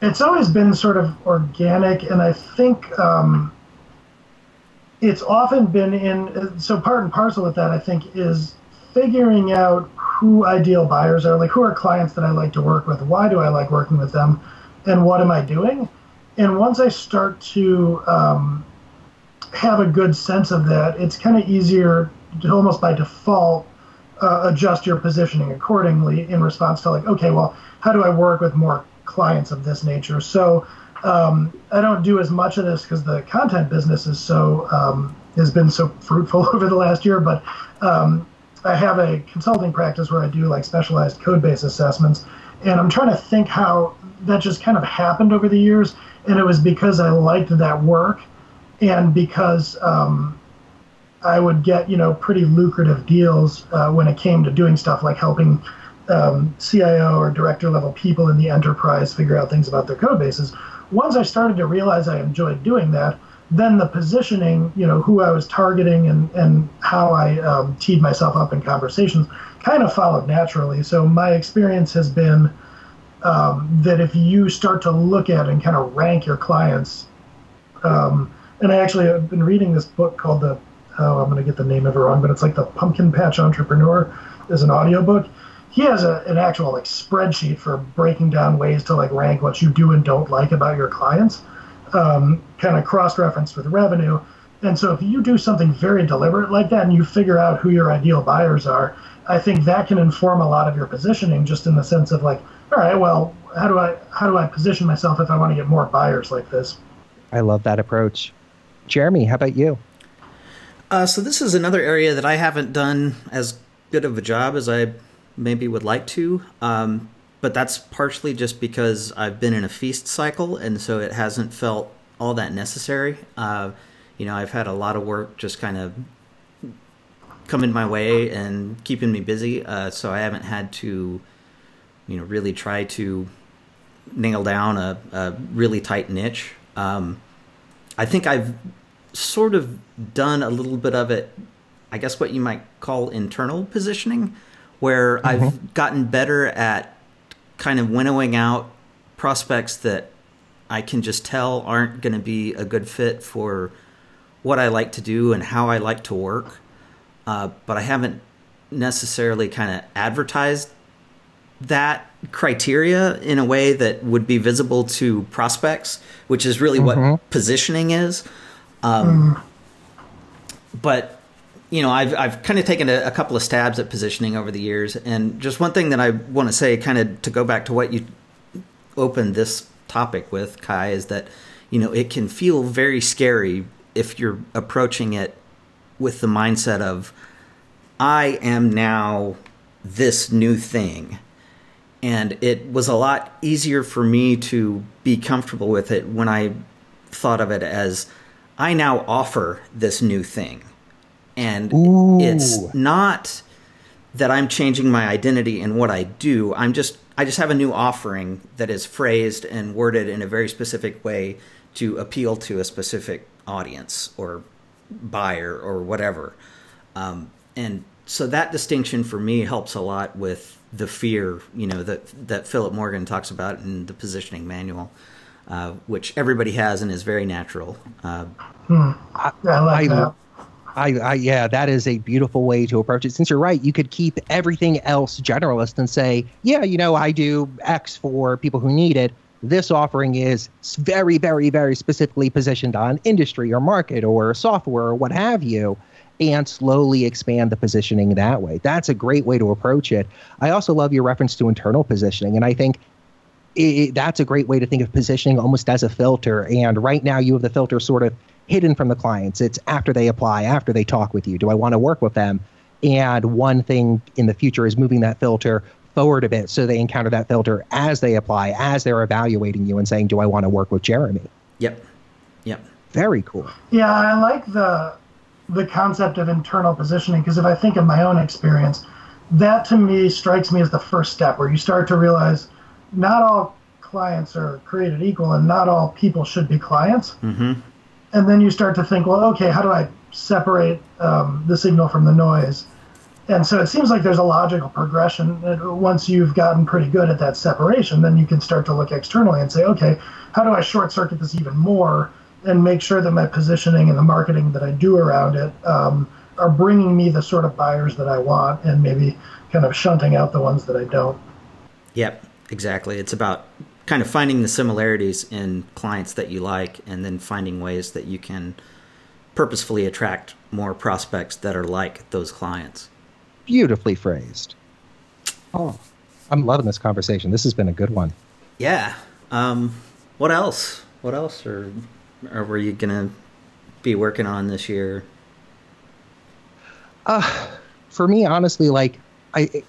It's always been sort of organic, and I think um, it's often been in. So part and parcel with that, I think, is figuring out who ideal buyers are, like who are clients that I like to work with. Why do I like working with them, and what am I doing? And once I start to um, have a good sense of that, it's kind of easier to almost by default uh, adjust your positioning accordingly in response to like, okay, well, how do I work with more clients of this nature? So um, I don't do as much of this because the content business is so um, has been so fruitful over the last year. But um, I have a consulting practice where I do like specialized code base assessments, and I'm trying to think how that just kind of happened over the years, and it was because I liked that work, and because um, I would get you know pretty lucrative deals uh, when it came to doing stuff like helping um, CIO or director level people in the enterprise figure out things about their code bases. Once I started to realize I enjoyed doing that, then the positioning, you know, who I was targeting and and how I um, teed myself up in conversations kind of followed naturally. So my experience has been um, that if you start to look at and kind of rank your clients, um, and I actually have been reading this book called the oh, I'm going to get the name of it wrong, but it's like the Pumpkin Patch Entrepreneur is an audiobook. He has a, an actual like spreadsheet for breaking down ways to like rank what you do and don't like about your clients, um, kind of cross-referenced with revenue. And so if you do something very deliberate like that and you figure out who your ideal buyers are, I think that can inform a lot of your positioning just in the sense of like, all right, well, how do I how do I position myself if I want to get more buyers like this? I love that approach. Jeremy, how about you? Uh, so this is another area that I haven't done as good of a job as I maybe would like to. Um, but that's partially just because I've been in a feast cycle, and so it hasn't felt all that necessary. Uh, you know, I've had a lot of work just kind of coming my way and keeping me busy, uh, so I haven't had to, you know, really try to nail down a, a really tight niche. Um, I think I've sort of done a little bit of it, I guess what you might call internal positioning, where I've gotten better at kind of winnowing out prospects that I can just tell aren't going to be a good fit for what I like to do and how I like to work. Uh, but I haven't necessarily kind of advertised that criteria in a way that would be visible to prospects, which is really what positioning is. Um, but you know, I've I've kind of taken a, a, couple of stabs at positioning over the years, and just one thing that I want to say, kind of to go back to what you opened this topic with, Kai, is that you know it can feel very scary if you're approaching it with the mindset of I am now this new thing. And it was a lot easier for me to be comfortable with it when I thought of it as I now offer this new thing. And Ooh. it's not that I'm changing my identity in what I do. I'm just I just have a new offering that is phrased and worded in a very specific way to appeal to a specific audience or buyer or whatever. Um, and so that distinction for me helps a lot with the fear, you know, that that Philip Morgan talks about in the positioning manual, uh, which everybody has and is very natural. Uh, hmm. I, I like that. I, I, yeah, that is a beautiful way to approach it. Since you're right, you could keep everything else generalist and say, yeah, you know, I do X for people who need it. This offering is very, very, very specifically positioned on industry or market or software or what have you, and slowly expand the positioning that way. That's a great way to approach it. I also love your reference to internal positioning, and I think it, that's a great way to think of positioning almost as a filter. And right now, you have the filter sort of hidden from the clients. It's after they apply, after they talk with you. Do I want to work with them? And one thing in the future is moving that filter forward a bit so they encounter that filter as they apply, as they're evaluating you and saying, Do I want to work with Jeremy? Yep. Yep. Very cool. Yeah, I like the the concept of internal positioning because if I think of my own experience, that to me strikes me as the first step where you start to realize not all clients are created equal and not all people should be clients. Mm-hmm. And then you start to think, well, okay, how do I separate um, the signal from the noise? and so it seems like there's a logical progression. Once you've gotten pretty good at that separation, then you can start to look externally and say, okay, how do I short circuit this even more and make sure that my positioning and the marketing that I do around it um, are bringing me the sort of buyers that I want and maybe kind of shunting out the ones that I don't. Yep, exactly. It's about kind of finding the similarities in clients that you like and then finding ways that you can purposefully attract more prospects that are like those clients beautifully phrased. Oh, I'm loving this conversation. This has been a good one. Yeah. Um, what else? What else are, are were you gonna be working on this year? Uh, for me, honestly, like I,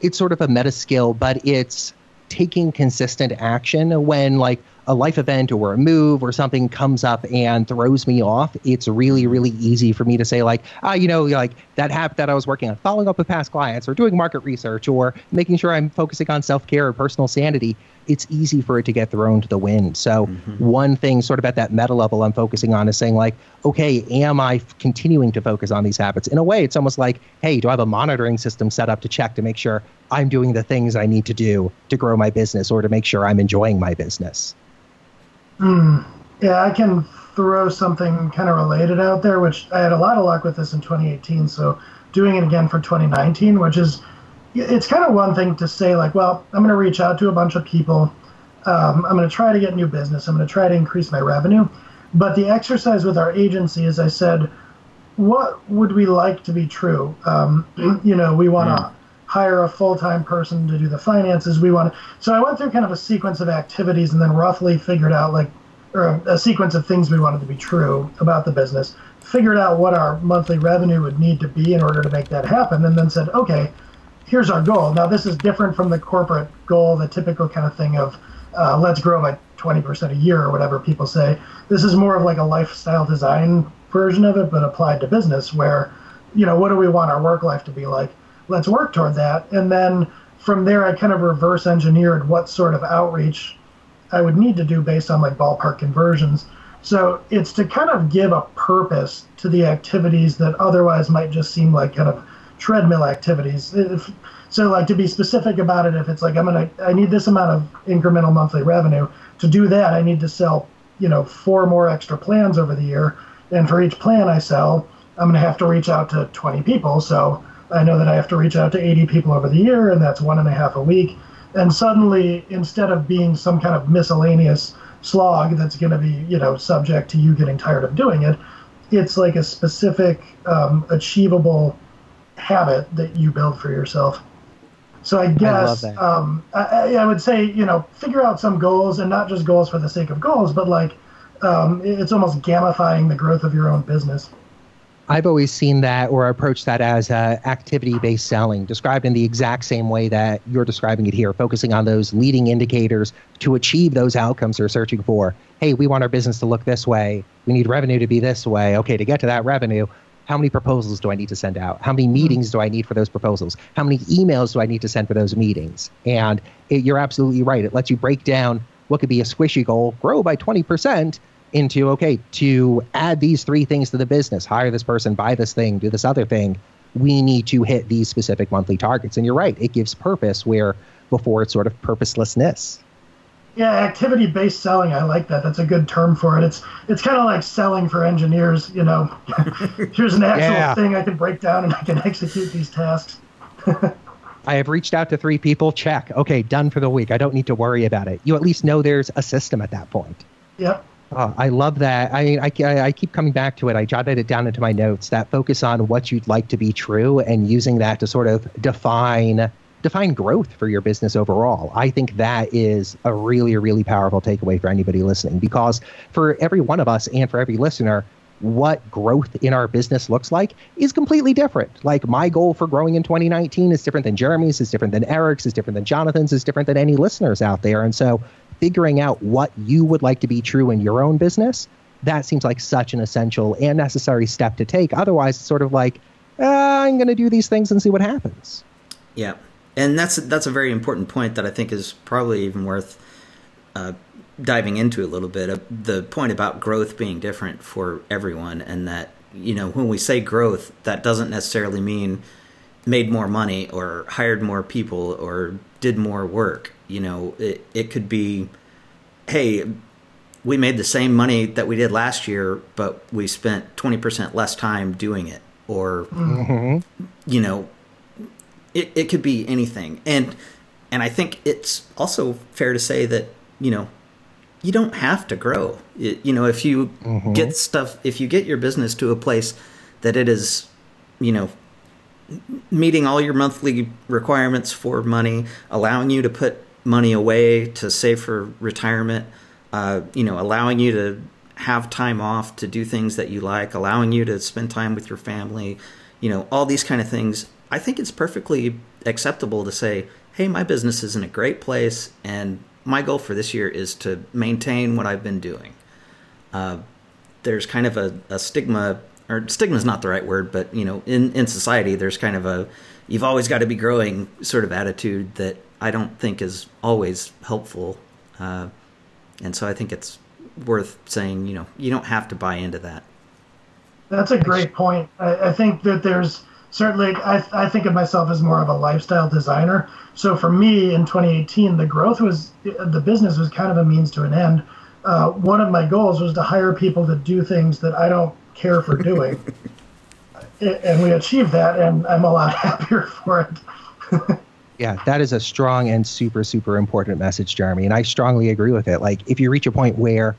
it's sort of a meta skill, but it's taking consistent action when like a life event or a move or something comes up and throws me off, it's really, really easy for me to say, like, ah, you know, like that habit that I was working on, following up with past clients or doing market research or making sure I'm focusing on self care or personal sanity. It's easy for it to get thrown to the wind. So, mm-hmm. one thing, sort of at that meta level, I'm focusing on is saying, like, okay, am I continuing to focus on these habits? In a way, it's almost like, hey, do I have a monitoring system set up to check to make sure I'm doing the things I need to do to grow my business or to make sure I'm enjoying my business? Mm, yeah, I can throw something kind of related out there, which I had a lot of luck with this in 2018. So doing it again for 2019, which is it's kind of one thing to say like, well, I'm going to reach out to a bunch of people. Um, I'm going to try to get new business. I'm going to try to increase my revenue. But the exercise with our agency is I said, what would we like to be true? Um, you know, we want to hire a full-time person to do the finances. We want. So I went through kind of a sequence of activities and then roughly figured out like, or a, a sequence of things we wanted to be true about the business. Figured out what our monthly revenue would need to be in order to make that happen, and then said, okay, here's our goal. Now this is different from the corporate goal, the typical kind of thing of uh, let's grow by 20% a year or whatever people say. This is more of like a lifestyle design version of it, but applied to business where, you know, what do we want our work life to be like? Let's work toward that. And then from there, I kind of reverse engineered what sort of outreach I would need to do based on like ballpark conversions. So it's to kind of give a purpose to the activities that otherwise might just seem like kind of treadmill activities. If, so like to be specific about it, if it's like I'm gonna I need this amount of incremental monthly revenue to do that, I need to sell you know four more extra plans over the year, and for each plan I sell, I'm gonna have to reach out to 20 people. So I know that I have to reach out to 80 people over the year, and that's one and a half a week. And suddenly, instead of being some kind of miscellaneous slog that's going to be, you know, subject to you getting tired of doing it, it's like a specific um, achievable habit that you build for yourself. So I guess I, um, I, I, would say you know figure out some goals and not just goals for the sake of goals, but like um, it's almost gamifying the growth of your own business. I've always seen that or approached that as uh, activity based selling, described in the exact same way that you're describing it here, focusing on those leading indicators to achieve those outcomes they're searching for. Hey, we want our business to look this way. We need revenue to be this way. Okay, to get to that revenue, how many proposals do I need to send out? How many meetings do I need for those proposals? How many emails do I need to send for those meetings? And it, you're absolutely right. It lets you break down what could be a squishy goal, grow by 20%, into okay, to add these three things to the business, hire this person, buy this thing, do this other thing. We need to hit these specific monthly targets. And you're right, it gives purpose where before it's sort of purposelessness. Yeah, activity based selling. I like that. That's a good term for it. It's it's kind of like selling for engineers. You know, here's an actual yeah. thing I can break down and I can execute these tasks. I have reached out to three people. Check. Okay, done for the week. I don't need to worry about it. You at least know there's a system at that point. Yep. Oh, I love that. I, I, I keep coming back to it. I jotted it down into my notes. That focus on what you'd like to be true and using that to sort of define define growth for your business overall. I think that is a really, really powerful takeaway for anybody listening because for every one of us and for every listener, what growth in our business looks like is completely different. Like my goal for growing in 2019 is different than Jeremy's, is different than Erik's, is different than Jonathan's, is different than any listeners out there. And so figuring out what you would like to be true in your own business, that seems like such an essential and necessary step to take. Otherwise, it's sort of like, uh, I'm going to do these things and see what happens. Yeah and that's that's a very important point that I think is probably even worth uh, diving into a little bit. Uh, the point about growth being different for everyone, and that you know when we say growth, that doesn't necessarily mean made more money or hired more people or did more work. You know, it it could be, hey, we made the same money that we did last year, but we spent twenty percent less time doing it, or mm-hmm. you know it, it could be anything and and i think it's also fair to say that you know you don't have to grow it, you know if you mm-hmm. get stuff if you get your business to a place that it is you know meeting all your monthly requirements for money allowing you to put money away to save for retirement uh, you know allowing you to have time off to do things that you like allowing you to spend time with your family you know all these kind of things I think it's perfectly acceptable to say, hey, my business is in a great place, and my goal for this year is to maintain what I've been doing. Uh, there's kind of a, a stigma, or stigma is not the right word, but you know, in, in society, there's kind of a you've always got to be growing sort of attitude that I don't think is always helpful. Uh, and so I think it's worth saying, you know, you don't have to buy into that. That's a great point. I, I think that there's certainly I, I think of myself as more of a lifestyle designer. So for me in 2018, the growth was the business was kind of a means to an end. Uh, one of my goals was to hire people to do things that I don't care for doing. and we achieved that, and I'm a lot happier for it. yeah, that is a strong and super, super important message, Jeremy. And I strongly agree with it. Like, if you reach a point where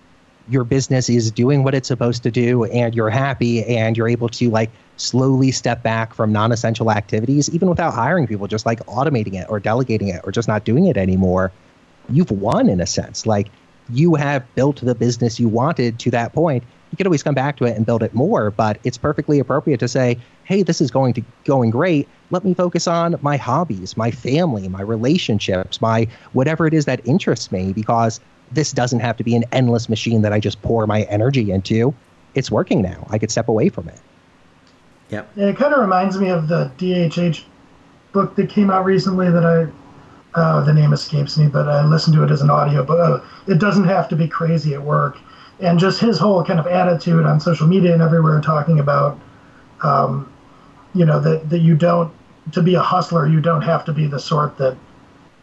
your business is doing what it's supposed to do and you're happy and you're able to like slowly step back from non-essential activities even without hiring people just like automating it or delegating it or just not doing it anymore you've won in a sense like you have built the business you wanted to that point you could always come back to it and build it more but it's perfectly appropriate to say hey this is going to going great let me focus on my hobbies my family my relationships my whatever it is that interests me because this doesn't have to be an endless machine that I just pour my energy into. It's working now. I could step away from it. Yep. Yeah, it kind of reminds me of the DHH book that came out recently that I, uh, the name escapes me, but I listened to it as an audio. But uh, it doesn't have to be crazy at work, and just his whole kind of attitude on social media and everywhere, talking about, um, you know, that that you don't to be a hustler, you don't have to be the sort that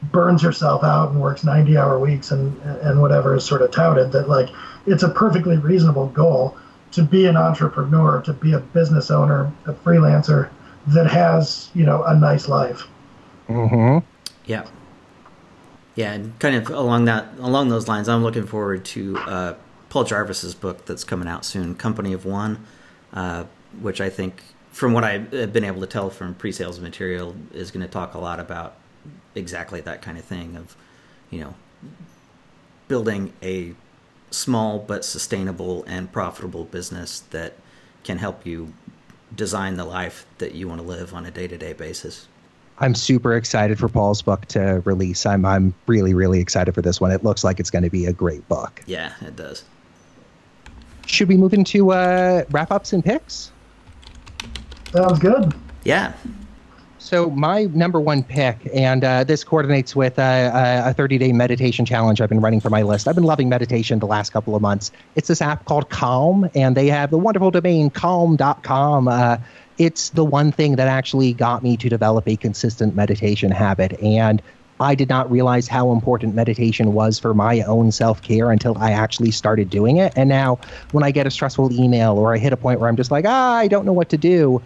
burns herself out and works 90 hour weeks and and whatever is sort of touted that like it's a perfectly reasonable goal to be an entrepreneur to be a business owner a freelancer that has you know a nice life mm-hmm. yeah yeah and kind of along that along those lines i'm looking forward to uh, paul jarvis's book that's coming out soon company of one uh, which I think, from what I've been able to tell from pre-sales material, is going to talk a lot about exactly that kind of thing of, you know, building a small but sustainable and profitable business that can help you design the life that you want to live on a day-to-day basis. I'm super excited for Paul's book to release. I'm I'm really really excited for this one. It looks like it's going to be a great book. Yeah, it does. Should we move into uh, wrap ups and picks? Sounds good. Yeah. So my number one pick, and uh, this coordinates with uh, a 30-day meditation challenge I've been running for my list. I've been loving meditation the last couple of months. It's this app called Calm, and they have the wonderful domain calm.com. Uh, it's the one thing that actually got me to develop a consistent meditation habit, and I did not realize how important meditation was for my own self care until I actually started doing it. And now, when I get a stressful email or I hit a point where I'm just like, ah, I don't know what to do,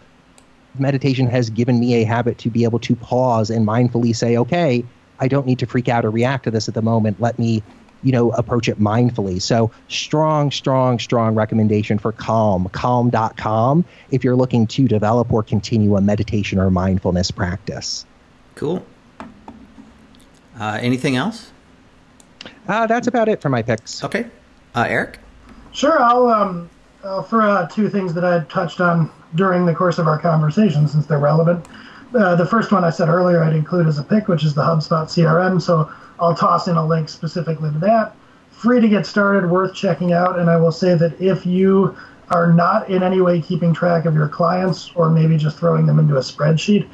meditation has given me a habit to be able to pause and mindfully say, okay, I don't need to freak out or react to this at the moment. Let me, you know, approach it mindfully. So strong, strong, strong recommendation for Calm, calm.com, if you're looking to develop or continue a meditation or mindfulness practice. Cool. Uh, anything else? Uh, that's about it for my picks. Okay. Uh, Erik? Sure, I'll um, I'll throw out two things that I touched on during the course of our conversation since they're relevant. Uh, the first one I said earlier I'd include as a pick, which is the HubSpot CRM. So I'll toss in a link specifically to that. Free to get started, worth checking out. And I will say that if you are not in any way keeping track of your clients or maybe just throwing them into a spreadsheet,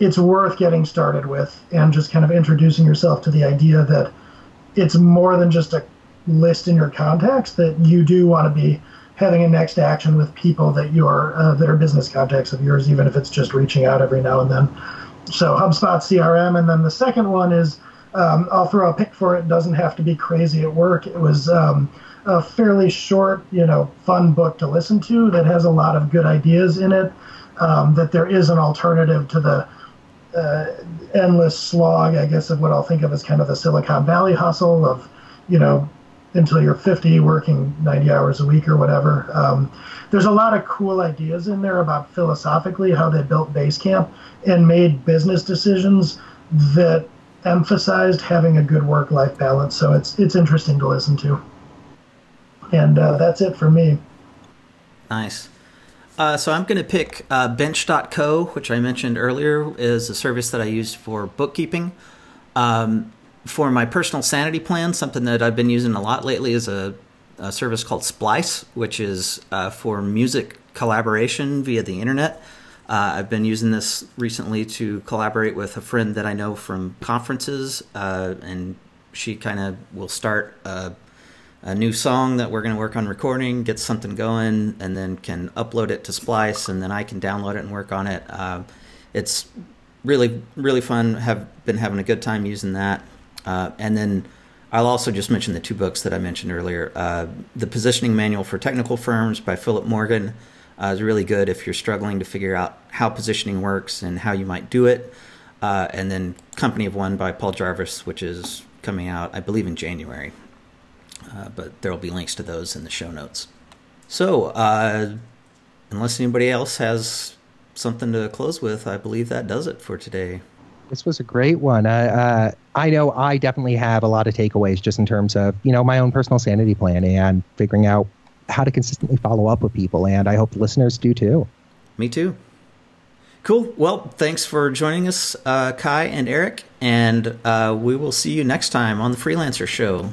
it's worth getting started with and just kind of introducing yourself to the idea that it's more than just a list in your contacts, that you do want to be having a next action with people that you're uh, that are business contacts of yours, even if it's just reaching out every now and then. So HubSpot CRM, and then the second one is um, I'll throw a pick for it. it. Doesn't have to be crazy at work. It was um, a fairly short, you know, fun book to listen to that has a lot of good ideas in it. Um, that there is an alternative to the uh, endless slog, I guess, of what I'll think of as kind of the Silicon Valley hustle of, you know, until you're 50 working 90 hours a week or whatever. Um, there's a lot of cool ideas in there about philosophically how they built Basecamp and made business decisions that emphasized having a good work-life balance. So it's it's interesting to listen to. And uh, that's it for me. Nice. Uh, so I'm going to pick uh, Bench.co, which I mentioned earlier, is a service that I use for bookkeeping. Um, for my personal sanity plan, something that I've been using a lot lately is a, a service called Splice, which is uh, for music collaboration via the internet. Uh, I've been using this recently to collaborate with a friend that I know from conferences, uh, and she kind of will start a, a, new song that we're going to work on recording, get something going, and then can upload it to Splice, and then I can download it and work on it. Uh, it's really, really fun. Have been having a good time using that. Uh, and then I'll also just mention the two books that I mentioned earlier. Uh, the Positioning Manual for Technical Firms by Philip Morgan uh, is really good if you're struggling to figure out how positioning works and how you might do it. Uh, and then Company of One by Paul Jarvis, which is coming out, I believe, in January. Uh, but there will be links to those in the show notes. So, uh, unless anybody else has something to close with, I believe that does it for today. This was a great one. Uh, I know I definitely have a lot of takeaways just in terms of you know my own personal sanity plan and figuring out how to consistently follow up with people, and I hope listeners do too. Me too. Cool. Well, thanks for joining us, uh, Kai and Erik, and uh, we will see you next time on the Freelancer Show.